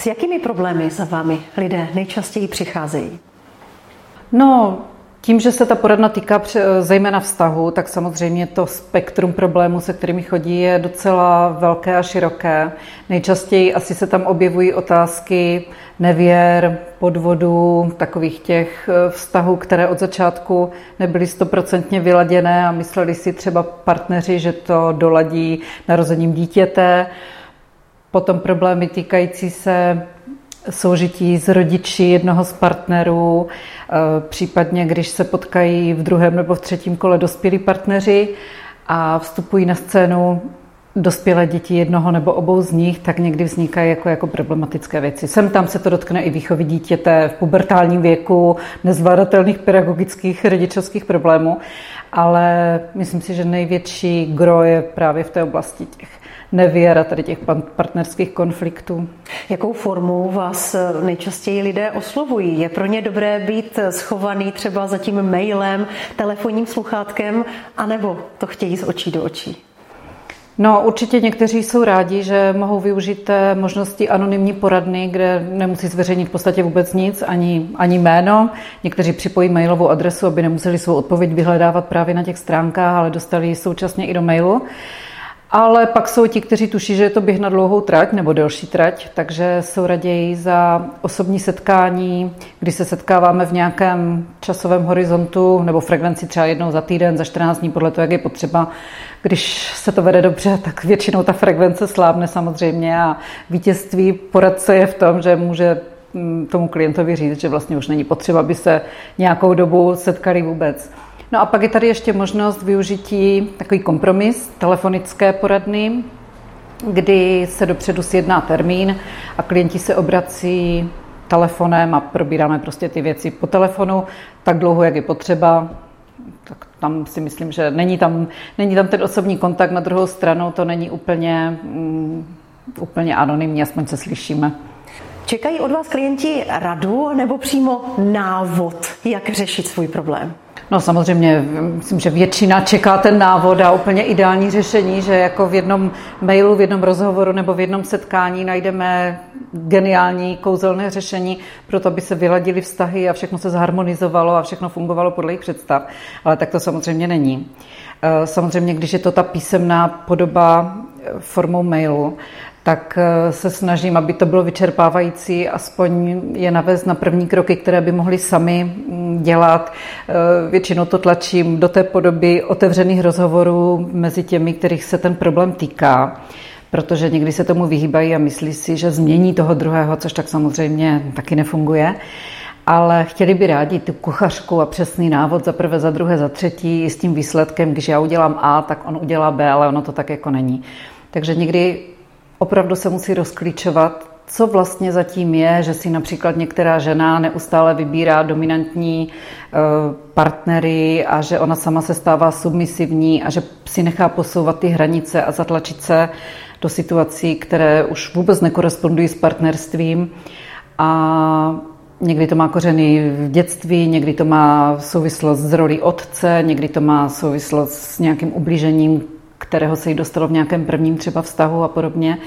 S jakými problémy za vámi lidé nejčastěji přicházejí? No, tím, že se ta poradna týká zejména vztahu, tak samozřejmě to spektrum problémů, se kterými chodí, je docela velké a široké. Nejčastěji asi se tam objevují otázky nevěr, podvodů, takových těch eh, vztahů, které od začátku nebyly stoprocentně vyladěné a mysleli si třeba partneři, že to doladí narozením dítěte. Potom problémy týkající se soužití s rodiči jednoho z partnerů, eh, případně když se potkají v druhém nebo v třetím kole dospělí partneři a vstupují na scénu dospělé děti jednoho nebo obou z nich, tak někdy vznikají jako, jako problematické věci. Sem tam se to dotkne i výchovy dítěte v pubertálním věku, nezvládatelných pedagogických rodičovských problémů, ale myslím si, že největší gro je právě v té oblasti těch nevěr a tady těch partnerských konfliktů. Jakou formou vás nejčastěji lidé oslovují? Je pro ně dobré být schovaný třeba za tím mailem, telefonním sluchátkem, anebo to chtějí z očí do očí? No, určitě někteří jsou rádi, že mohou využít té možnosti anonymní poradny, kde nemusí zveřejnit v podstatě vůbec nic, ani, ani jméno. Někteří připojí mailovou adresu, aby nemuseli svou odpověď vyhledávat právě na těch stránkách, ale dostali ji současně i do mailu. Ale pak jsou ti, kteří tuší, že je to běh na dlouhou trať nebo delší trať, takže jsou raději za osobní setkání, kdy se setkáváme v nějakém časovém horizontu nebo frekvenci třeba jednou za týden, za 14 dní, podle toho, jak je potřeba. Když se to vede dobře, tak většinou ta frekvence slábne samozřejmě a vítězství poradce je v tom, že může mm, tomu klientovi říct, že vlastně už není potřeba, aby se nějakou dobu setkali vůbec. No a pak je tady ještě možnost využití takový kompromis telefonické poradny, kdy se dopředu sjedná termín a klienti se obrací telefonem a probíráme prostě ty věci po telefonu tak dlouho, jak je potřeba. Tak tam si myslím, že není tam, není tam ten osobní kontakt na druhou stranu, to není úplně, um, úplně anonymní, aspoň se slyšíme. Čekají od vás klienti radu nebo přímo návod, jak řešit svůj problém? No samozřejmě, myslím, že většina čeká ten návod a úplně ideální řešení, že jako v jednom mailu, v jednom rozhovoru nebo v jednom setkání najdeme geniální kouzelné řešení pro to, aby se vyladili vztahy a všechno se zharmonizovalo a všechno fungovalo podle jejich představ. Ale tak to samozřejmě není. Eh, samozřejmě, když je to ta písemná podoba formou mailu, tak eh, se snažím, aby to bylo vyčerpávající, aspoň je navést na první kroky, které by mohli sami mm, dělat. Eh, většinou to tlačím do té podoby otevřených rozhovorů mezi těmi, kterých se ten problém týká protože někdy se tomu vyhýbají a myslí si, že změní toho druhého, což tak samozřejmě taky nefunguje. Ale chtěli by rádi tu kuchařku a přesný návod za prvé, za druhé, za třetí s tím výsledkem, když já udělám A, tak on udělá B, ale ono to tak jako není. Takže někdy opravdu se musí rozklíčovat, co vlastně zatím je, že si například některá žena neustále vybírá dominantní eh, partnery a že ona sama se stává submisivní a že si nechá posouvat ty hranice a zatlačit se do situací, které už vůbec nekorespondují s partnerstvím. A někdy to má kořeny v dětství, někdy to má souvislost s rolí otce, někdy to má souvislost s nějakým ublížením kterého se jí dostalo v nějakém prvním třeba vztahu a podobně.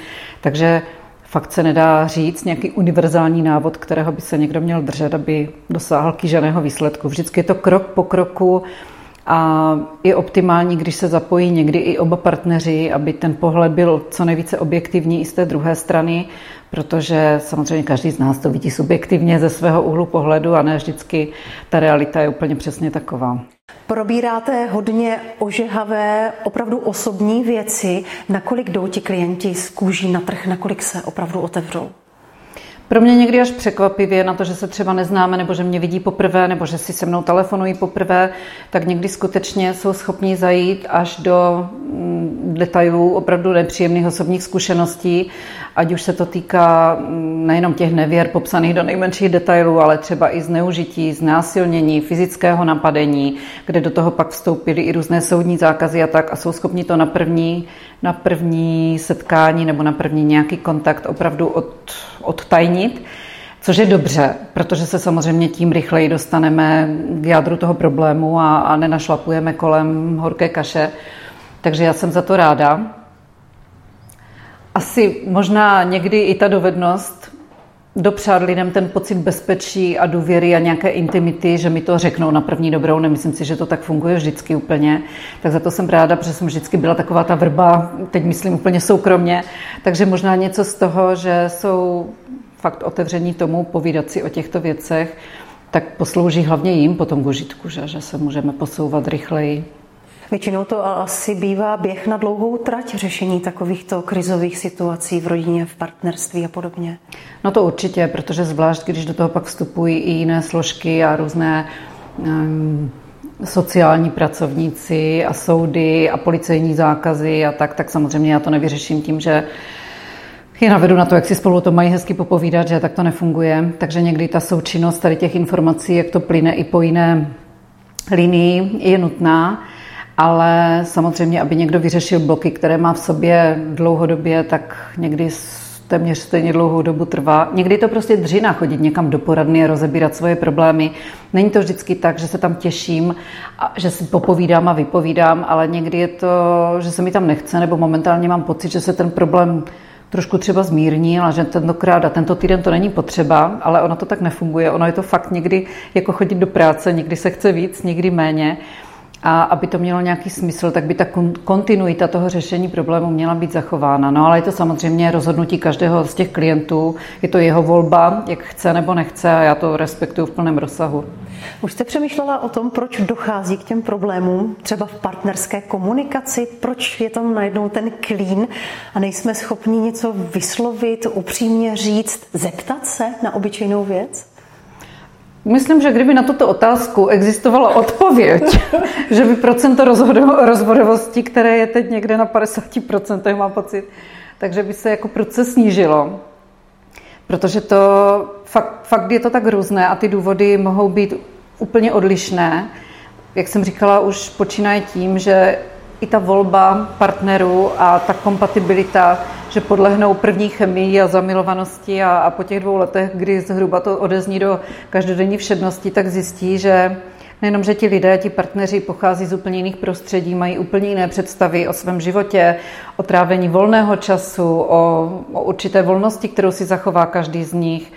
Takže fakt se nedá říct nějaký univerzální návod, kterého by se někdo měl držet, aby dosáhl kýženého výsledku. Vždycky je to krok po kroku a je optimální, když se zapojí někdy i oba partneři, aby ten pohled byl co nejvíce objektivní i z té druhé strany, protože samozřejmě každý z nás to vidí subjektivně ze svého úhlu pohledu a ne vždycky ta realita je úplně přesně taková. Probíráte hodně ožehavé, opravdu osobní věci. Nakolik jdou ti klienti z kůží na trh, nakolik se opravdu otevřou? Pro mě někdy až překvapivě na to, že se třeba neznáme, nebo že mě vidí poprvé, nebo že si se mnou telefonují poprvé, tak někdy skutečně jsou schopni zajít až do mm, detailů opravdu nepříjemných osobních zkušeností, ať už se to týká mm, nejenom těch nevěr popsaných do nejmenších detailů, ale třeba i zneužití, znásilnění, fyzického napadení, kde do toho pak vstoupily i různé soudní zákazy a tak a jsou schopni to na první, na první setkání nebo na první nějaký kontakt opravdu od, odtajnit. Což je dobře, protože se samozřejmě tím rychleji dostaneme k jádru toho problému a, a nenašlapujeme kolem horké kaše. Takže já jsem za to ráda. Asi možná někdy i ta dovednost dopřát lidem ten pocit bezpečí a důvěry a nějaké intimity, že mi to řeknou na první dobrou. Nemyslím si, že to tak funguje vždycky úplně. Tak za to jsem ráda, protože jsem vždycky byla taková ta vrba, teď myslím úplně soukromně. Takže možná něco z toho, že jsou fakt otevření tomu povídat si o těchto věcech, tak poslouží hlavně jim potom k užitku, že, že se můžeme posouvat rychleji. Většinou to asi bývá běh na dlouhou trať řešení takovýchto krizových situací v rodině, v partnerství a podobně. No to určitě, protože zvlášť, když do toho pak vstupují i jiné složky a různé um, sociální pracovníci a soudy a policejní zákazy a tak, tak samozřejmě já to nevyřeším tím, že je navedu na to, jak si spolu to mají hezky popovídat, že tak to nefunguje. Takže někdy ta součinnost tady těch informací, jak to plyne i po jiné linii, je nutná. Ale samozřejmě, aby někdo vyřešil bloky, které má v sobě dlouhodobě, tak někdy téměř stejně dlouhou dobu trvá. Někdy to prostě dřina chodit někam do poradny a rozebírat svoje problémy. Není to vždycky tak, že se tam těším, a že si popovídám a vypovídám, ale někdy je to, že se mi tam nechce, nebo momentálně mám pocit, že se ten problém trošku třeba zmírní, ale že tentokrát a tento týden to není potřeba, ale ono to tak nefunguje. Ono je to fakt někdy jako chodit do práce, někdy se chce víc, někdy méně. A aby to mělo nějaký smysl, tak by ta kontinuita toho řešení problému měla být zachována. No ale je to samozřejmě rozhodnutí každého z těch klientů, je to jeho volba, jak chce nebo nechce a já to respektuju v plném rozsahu. Už jste přemýšlela o tom, proč dochází k těm problémům, třeba v partnerské komunikaci, proč je tam najednou ten klín a nejsme schopni něco vyslovit, upřímně říct, zeptat se na obyčejnou věc? Myslím, že kdyby na tuto otázku existovala odpověď, že by procento rozvodovosti, které je teď někde na 50%, mám pocit, takže by se jako proces snížilo. Protože to fakt, fakt je to tak různé a ty důvody mohou být úplně odlišné. Jak jsem říkala, už počínaje tím, že i ta volba partnerů a ta kompatibilita, že podlehnou první chemii a zamilovanosti a, a po těch dvou letech, kdy zhruba to odezní do každodenní všednosti, tak zjistí, že nejenom, že ti lidé, ti partneři pochází z úplně jiných prostředí, mají úplně jiné představy o svém životě, o trávení volného času, o, o určité volnosti, kterou si zachová každý z nich,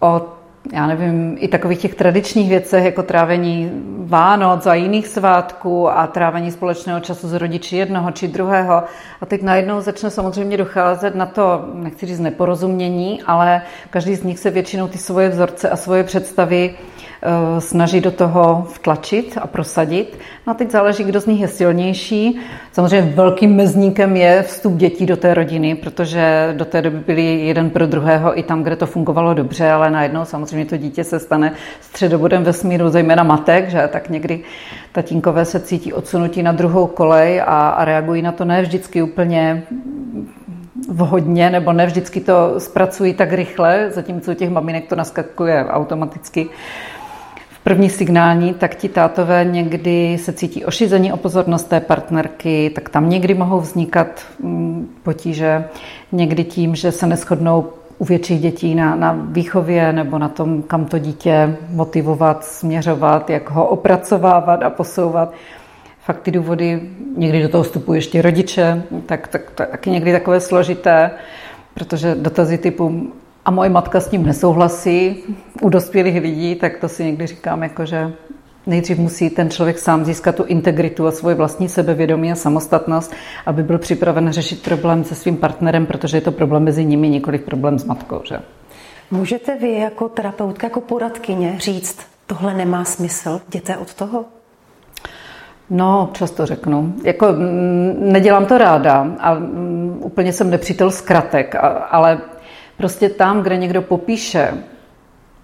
o já nevím, i takových těch tradičních věcech, jako trávení Vánoc a jiných svátků a trávení společného času s rodiči jednoho či druhého. A teď najednou začne samozřejmě docházet na to, nechci říct neporozumění, ale každý z nich se většinou ty svoje vzorce a svoje představy snaží do toho vtlačit a prosadit. No a teď záleží, kdo z nich je silnější. Samozřejmě velkým mezníkem je vstup dětí do té rodiny, protože do té doby byli jeden pro druhého i tam, kde to fungovalo dobře, ale najednou samozřejmě to dítě se stane středobodem vesmíru, zejména matek, že tak někdy tatínkové se cítí odsunutí na druhou kolej a, a reagují na to ne vždycky úplně vhodně, nebo ne vždycky to zpracují tak rychle, zatímco těch maminek to naskakuje automaticky první signální, tak ti tátové někdy se cítí ošizení o pozornost té partnerky, tak tam někdy mohou vznikat mm, potíže, někdy tím, že se neschodnou u větších dětí na, na výchově nebo na tom, kam to dítě motivovat, směřovat, jak ho opracovávat a posouvat. Fakt ty důvody, někdy do toho vstupují ještě rodiče, tak, tak to je taky někdy takové složité, protože dotazy typu a moje matka s tím nesouhlasí u dospělých lidí, tak to si někdy říkám, jako že nejdřív musí ten člověk sám získat tu integritu a svoje vlastní sebevědomí a samostatnost, aby byl připraven řešit problém se svým partnerem, protože je to problém mezi nimi, nikoli problém s matkou. Že? Můžete vy jako terapeutka, jako poradkyně říct, tohle nemá smysl, jděte od toho? No, často řeknu. Jako, nedělám to ráda a úplně jsem nepřítel zkratek, ale Prostě tam, kde někdo popíše,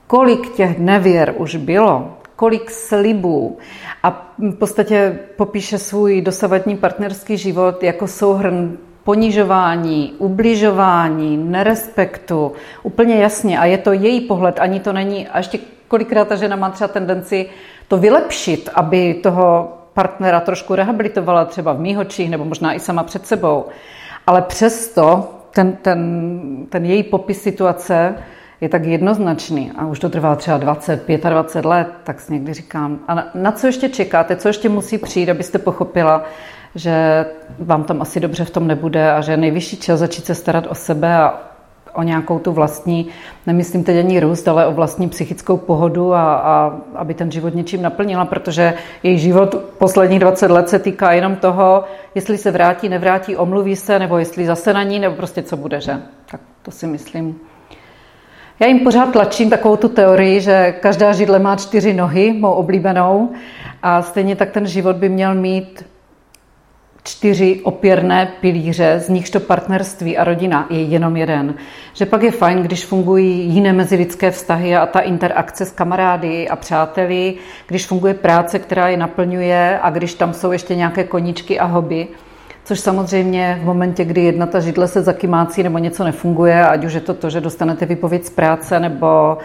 kolik těch nevěr už bylo, kolik slibů a v podstatě popíše svůj dosavadní partnerský život jako souhrn ponižování, ubližování, nerespektu, úplně jasně. A je to její pohled, ani to není, a ještě kolikrát ta žena má třeba tendenci to vylepšit, aby toho partnera trošku rehabilitovala třeba v mých očích, nebo možná i sama před sebou. Ale přesto ten, ten, ten její popis situace je tak jednoznačný a už to trvá třeba 20, 25 let, tak si někdy říkám, a na, na co ještě čekáte, co ještě musí přijít, abyste pochopila, že vám tam asi dobře v tom nebude a že je nejvyšší čas začít se starat o sebe a o nějakou tu vlastní, nemyslím teď ani růst, ale o vlastní psychickou pohodu a, a aby ten život něčím naplnila, protože její život posledních 20 let se týká jenom toho, jestli se vrátí, nevrátí, omluví se, nebo jestli zase na ní, nebo prostě co bude, že? Tak to si myslím. Já jim pořád tlačím takovou tu teorii, že každá židle má čtyři nohy, mou oblíbenou, a stejně tak ten život by měl mít čtyři opěrné pilíře, z nichž to partnerství a rodina je jenom jeden. Že pak je fajn, když fungují jiné mezilidské vztahy a ta interakce s kamarády a přáteli, když funguje práce, která je naplňuje a když tam jsou ještě nějaké koníčky a hobby. Což samozřejmě v momentě, kdy jedna ta židle se zakymácí nebo něco nefunguje, ať už je to to, že dostanete vypověď z práce nebo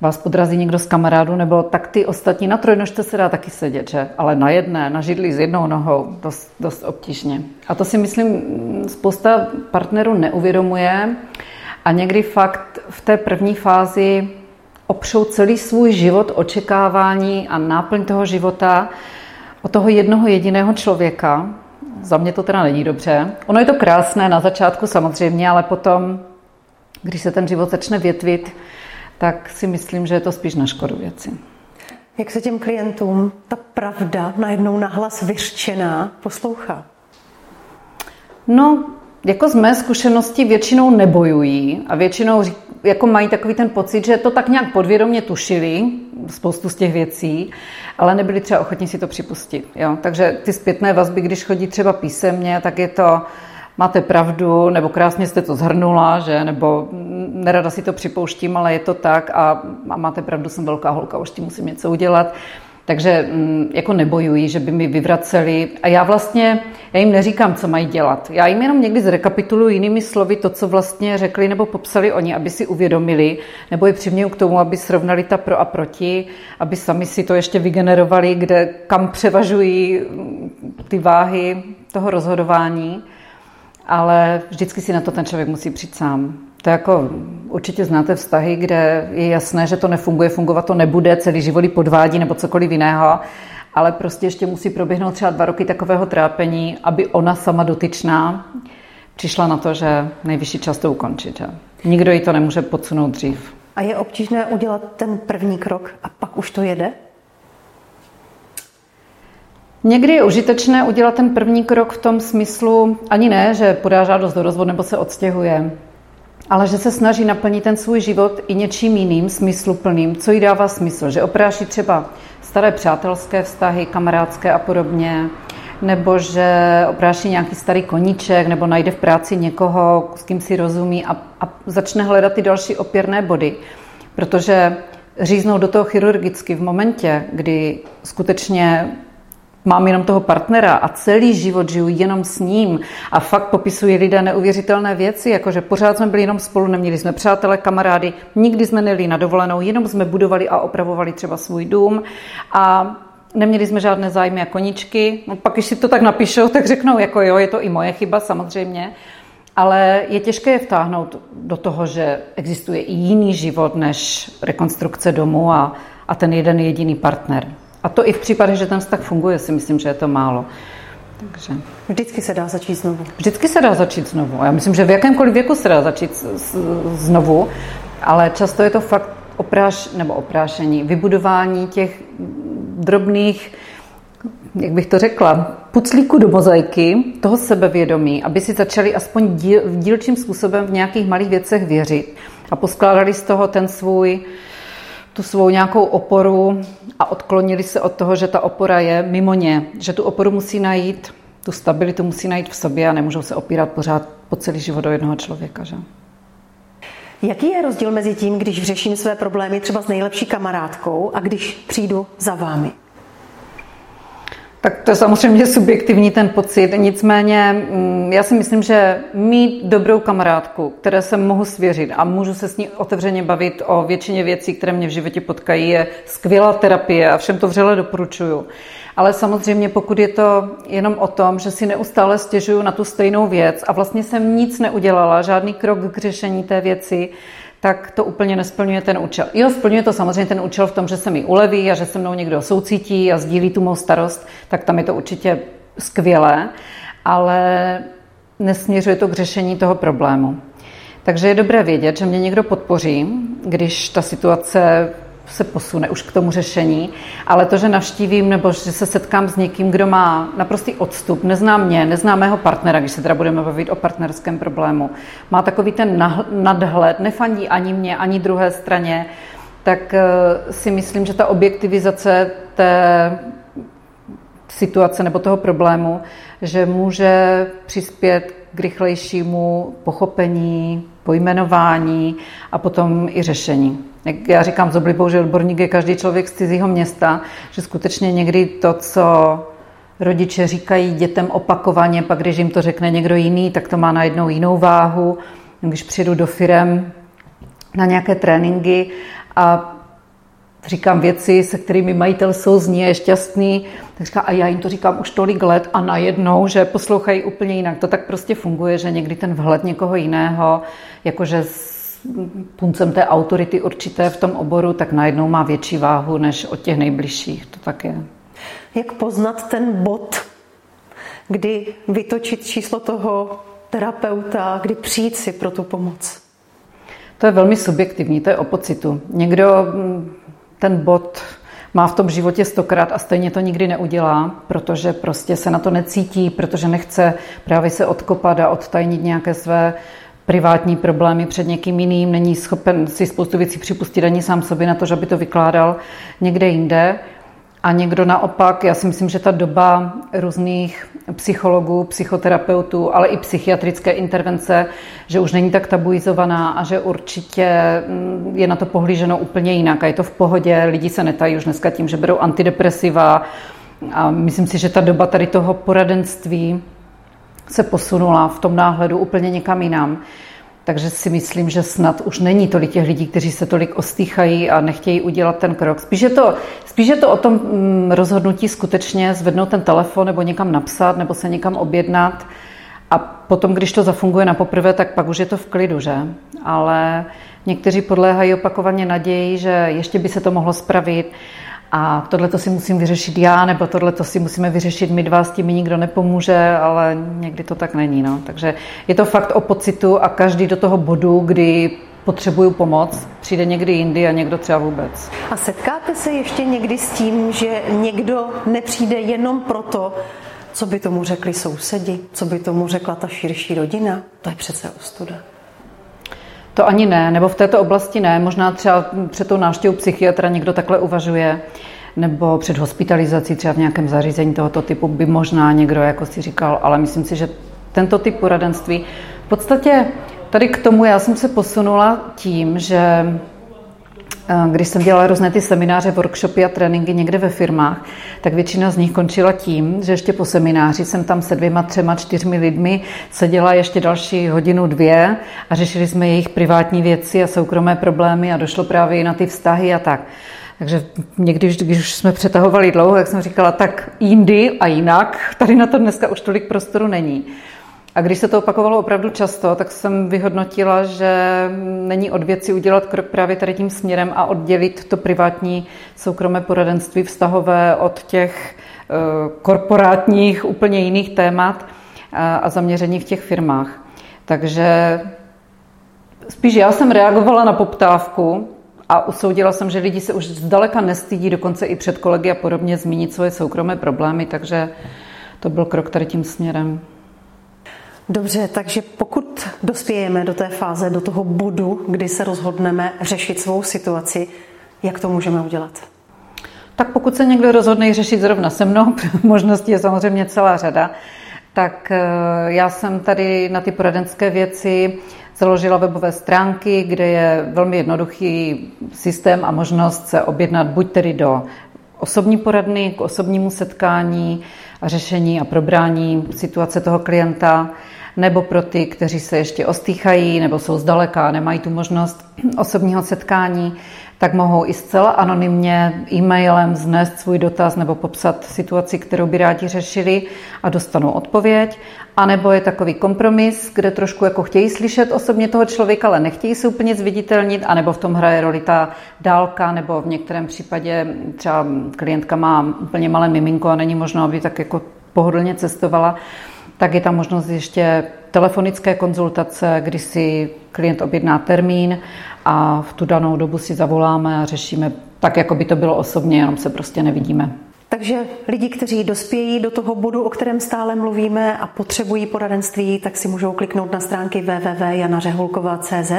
vás podrazí někdo z kamarádu, nebo tak ty ostatní na trojnožce se dá taky sedět, že? Ale na jedné, na židli s jednou nohou, dost, dost obtížně. A to si myslím, spousta partnerů neuvědomuje a někdy fakt v té první fázi opřou celý svůj život, očekávání a náplň toho života o toho jednoho jediného člověka. Za mě to teda není dobře. Ono je to krásné na začátku samozřejmě, ale potom, když se ten život začne větvit, tak si myslím, že je to spíš na škodu věci. Jak se těm klientům ta pravda najednou nahlas vyřčená poslouchá? No, jako z mé zkušenosti většinou nebojují a většinou jako mají takový ten pocit, že to tak nějak podvědomě tušili, spoustu z těch věcí, ale nebyli třeba ochotní si to připustit. Jo? Takže ty zpětné vazby, když chodí třeba písemně, tak je to, máte pravdu, nebo krásně jste to zhrnula, že, nebo nerada si to připouštím, ale je to tak a, a máte pravdu, jsem velká holka, už tím musím něco udělat. Takže mm, jako nebojují, že by mi vyvraceli. A já vlastně, já jim neříkám, co mají dělat. Já jim jenom někdy zrekapituluji jinými slovy to, co vlastně řekli nebo popsali oni, aby si uvědomili, nebo je přiměju k tomu, aby srovnali ta pro a proti, aby sami si to ještě vygenerovali, kde, kam převažují mm, ty váhy toho rozhodování ale vždycky si na to ten člověk musí přijít sám. To jako určitě znáte vztahy, kde je jasné, že to nefunguje, fungovat to nebude, celý život podvádí nebo cokoliv jiného, ale prostě ještě musí proběhnout třeba dva roky takového trápení, aby ona sama dotyčná přišla na to, že nejvyšší čas to ukončit. Že? Nikdo jí to nemůže podsunout dřív. A je obtížné udělat ten první krok a pak už to jede? Někdy je užitečné udělat ten první krok v tom smyslu, ani ne, že podá žádost do rozvodu nebo se odstěhuje, ale že se snaží naplnit ten svůj život i něčím jiným, smysluplným, co jí dává smysl, že opráší třeba staré přátelské vztahy, kamarádské a podobně, nebo že opráší nějaký starý koníček, nebo najde v práci někoho, s kým si rozumí a, a začne hledat ty další opěrné body. Protože říznout do toho chirurgicky v momentě, kdy skutečně mám jenom toho partnera a celý život žiju jenom s ním a fakt popisují lidé neuvěřitelné věci, jakože pořád jsme byli jenom spolu, neměli jsme přátele, kamarády, nikdy jsme nejeli na dovolenou, jenom jsme budovali a opravovali třeba svůj dům a neměli jsme žádné zájmy a koničky. No, pak, když si to tak napíšou, tak řeknou, jako jo, je to i moje chyba samozřejmě, ale je těžké je vtáhnout do toho, že existuje i jiný život než rekonstrukce domu a, a ten jeden jediný partner. A to i v případě, že ten vztah funguje, si myslím, že je to málo. Takže. Vždycky se dá začít znovu. Vždycky se dá začít znovu. Já myslím, že v jakémkoliv věku se dá začít znovu, ale často je to fakt opráš, nebo oprášení, vybudování těch drobných, jak bych to řekla, puclíků do mozaiky, toho sebevědomí, aby si začali aspoň díl, dílčím způsobem v nějakých malých věcech věřit a poskládali z toho ten svůj tu svou nějakou oporu a odklonili se od toho, že ta opora je mimo ně, že tu oporu musí najít, tu stabilitu musí najít v sobě a nemůžou se opírat pořád po celý život do jednoho člověka. Že? Jaký je rozdíl mezi tím, když řeším své problémy třeba s nejlepší kamarádkou a když přijdu za vámi? Tak to je samozřejmě subjektivní ten pocit, nicméně mm, já si myslím, že mít dobrou kamarádku, které se mohu svěřit a můžu se s ní otevřeně bavit o většině věcí, které mě v životě potkají, je skvělá terapie a všem to vřele doporučuju. Ale samozřejmě pokud je to jenom o tom, že si neustále stěžuju na tu stejnou věc a vlastně jsem nic neudělala, žádný krok k řešení té věci, tak to úplně nesplňuje ten účel. Jo, splňuje to samozřejmě ten účel v tom, že se mi uleví a že se mnou někdo soucítí a sdílí tu mou starost, tak tam je to určitě skvělé, ale nesměřuje to k řešení toho problému. Takže je dobré vědět, že mě někdo podpoří, když ta situace se posune už k tomu řešení, ale to, že navštívím nebo že se setkám s někým, kdo má naprostý odstup, nezná mě, nezná mého partnera, když se teda budeme bavit o partnerském problému, má takový ten nadhled, nefandí ani mě, ani druhé straně, tak eh, si myslím, že ta objektivizace té situace nebo toho problému, že může přispět k rychlejšímu pochopení, pojmenování a potom i řešení. Jak já říkám s oblibou, že odborník je každý člověk z cizího města, že skutečně někdy to, co rodiče říkají dětem opakovaně, pak když jim to řekne někdo jiný, tak to má najednou jinou váhu. Když přijdu do firem na nějaké tréninky a říkám věci, se kterými majitel souzní je šťastný, tak říká, a já jim to říkám už tolik let a najednou, že poslouchají úplně jinak. To tak prostě funguje, že někdy ten vhled někoho jiného, jakože s puncem té autority určité v tom oboru, tak najednou má větší váhu než od těch nejbližších. To tak je. Jak poznat ten bod, kdy vytočit číslo toho terapeuta, kdy přijít si pro tu pomoc? To je velmi subjektivní, to je o pocitu. Někdo mm, ten bod má v tom životě stokrát a stejně to nikdy neudělá, protože prostě se na to necítí, protože nechce právě se odkopat a odtajnit nějaké své privátní problémy před někým jiným, není schopen si spoustu věcí připustit ani sám sobě na to, že by to vykládal někde jinde. A někdo naopak, já si myslím, že ta doba různých psychologů, psychoterapeutů, ale i psychiatrické intervence, že už není tak tabuizovaná a že určitě mm, je na to pohlíženo úplně jinak a je to v pohodě. Lidi se netají už dneska tím, že berou antidepresiva a myslím si, že ta doba tady toho poradenství se posunula v tom náhledu úplně někam jinam. Takže si myslím, že snad už není tolik těch lidí, kteří se tolik ostýchají a nechtějí udělat ten krok. Spíš je to, spíš je to o tom mm, rozhodnutí skutečně zvednout ten telefon nebo někam napsat nebo se někam objednat. A potom, když to zafunguje na poprvé, tak pak už je to v klidu, že? Ale někteří podléhají opakovaně naději, že ještě by se to mohlo spravit a tohle to si musím vyřešit já, nebo tohle to si musíme vyřešit my dva, s tím mi nikdo nepomůže, ale někdy to tak není. No. Takže je to fakt o pocitu a každý do toho bodu, kdy potřebuju pomoc, přijde někdy jindy a někdo třeba vůbec. A setkáte se ještě někdy s tím, že někdo nepřijde jenom proto, co by tomu řekli sousedi, co by tomu řekla ta širší rodina? To je přece ostuda. To ani ne, nebo v této oblasti ne. Možná třeba před tou návštěvou psychiatra někdo takhle uvažuje, nebo před hospitalizací třeba v nějakém zařízení tohoto typu by možná někdo jako si říkal, ale myslím si, že tento typ poradenství v podstatě tady k tomu já jsem se posunula tím, že když jsem dělala různé ty semináře, workshopy a tréninky někde ve firmách, tak většina z nich končila tím, že ještě po semináři jsem tam se dvěma, třema, čtyřmi lidmi seděla ještě další hodinu, dvě a řešili jsme jejich privátní věci a soukromé problémy a došlo právě i na ty vztahy a tak. Takže někdy, když už jsme přetahovali dlouho, jak jsem říkala, tak jindy a jinak, tady na to dneska už tolik prostoru není. A když se to opakovalo opravdu často, tak jsem vyhodnotila, že není od věci udělat krok právě tady tím směrem a oddělit to privátní soukromé poradenství vztahové od těch eh, korporátních, úplně jiných témat a zaměření v těch firmách. Takže spíš já jsem reagovala na poptávku a usoudila jsem, že lidi se už zdaleka nestydí, dokonce i před kolegy a podobně, zmínit svoje soukromé problémy, takže to byl krok tady tím směrem. Dobře, takže pokud dospějeme do té fáze, do toho bodu, kdy se rozhodneme řešit svou situaci, jak to můžeme udělat? Tak pokud se někdo rozhodne řešit zrovna se mnou, možností je samozřejmě celá řada, tak eh, já jsem tady na ty poradenské věci založila webové stránky, kde je velmi jednoduchý systém a možnost se objednat buď tedy do osobní poradny, k osobnímu setkání a řešení a probrání situace toho klienta, nebo pro ty, kteří se ještě ostýchají nebo jsou zdaleka a nemají tu možnost osobního setkání, tak mohou i zcela anonymně e-mailem znést svůj dotaz nebo popsat situaci, kterou by rádi řešili a dostanou odpověď. A nebo je takový kompromis, kde trošku jako chtějí slyšet osobně toho člověka, ale nechtějí se úplně zviditelnit, anebo v tom hraje roli ta dálka, nebo v některém případě třeba klientka má úplně malé miminko a není možno, aby tak jako pohodlně cestovala tak je tam možnost ještě telefonické konzultace, kdy si klient objedná termín a v tu danou dobu si zavoláme a řešíme tak, jako by to bylo osobně, jenom se prostě nevidíme. Takže lidi, kteří dospějí do toho bodu, o kterém stále mluvíme a potřebují poradenství, tak si můžou kliknout na stránky www.janařehulkova.cz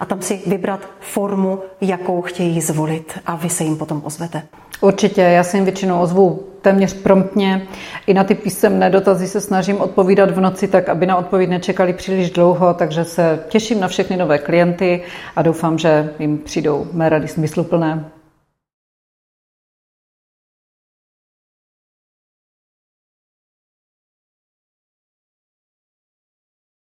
a tam si vybrat formu, jakou chtějí zvolit a vy se jim potom ozvete. Určitě, já se jim většinou ozvu téměř promptně. I na ty písemné dotazy se snažím odpovídat v noci, tak aby na odpověď nečekali příliš dlouho, takže se těším na všechny nové klienty a doufám, že jim přijdou mé rady smysluplné.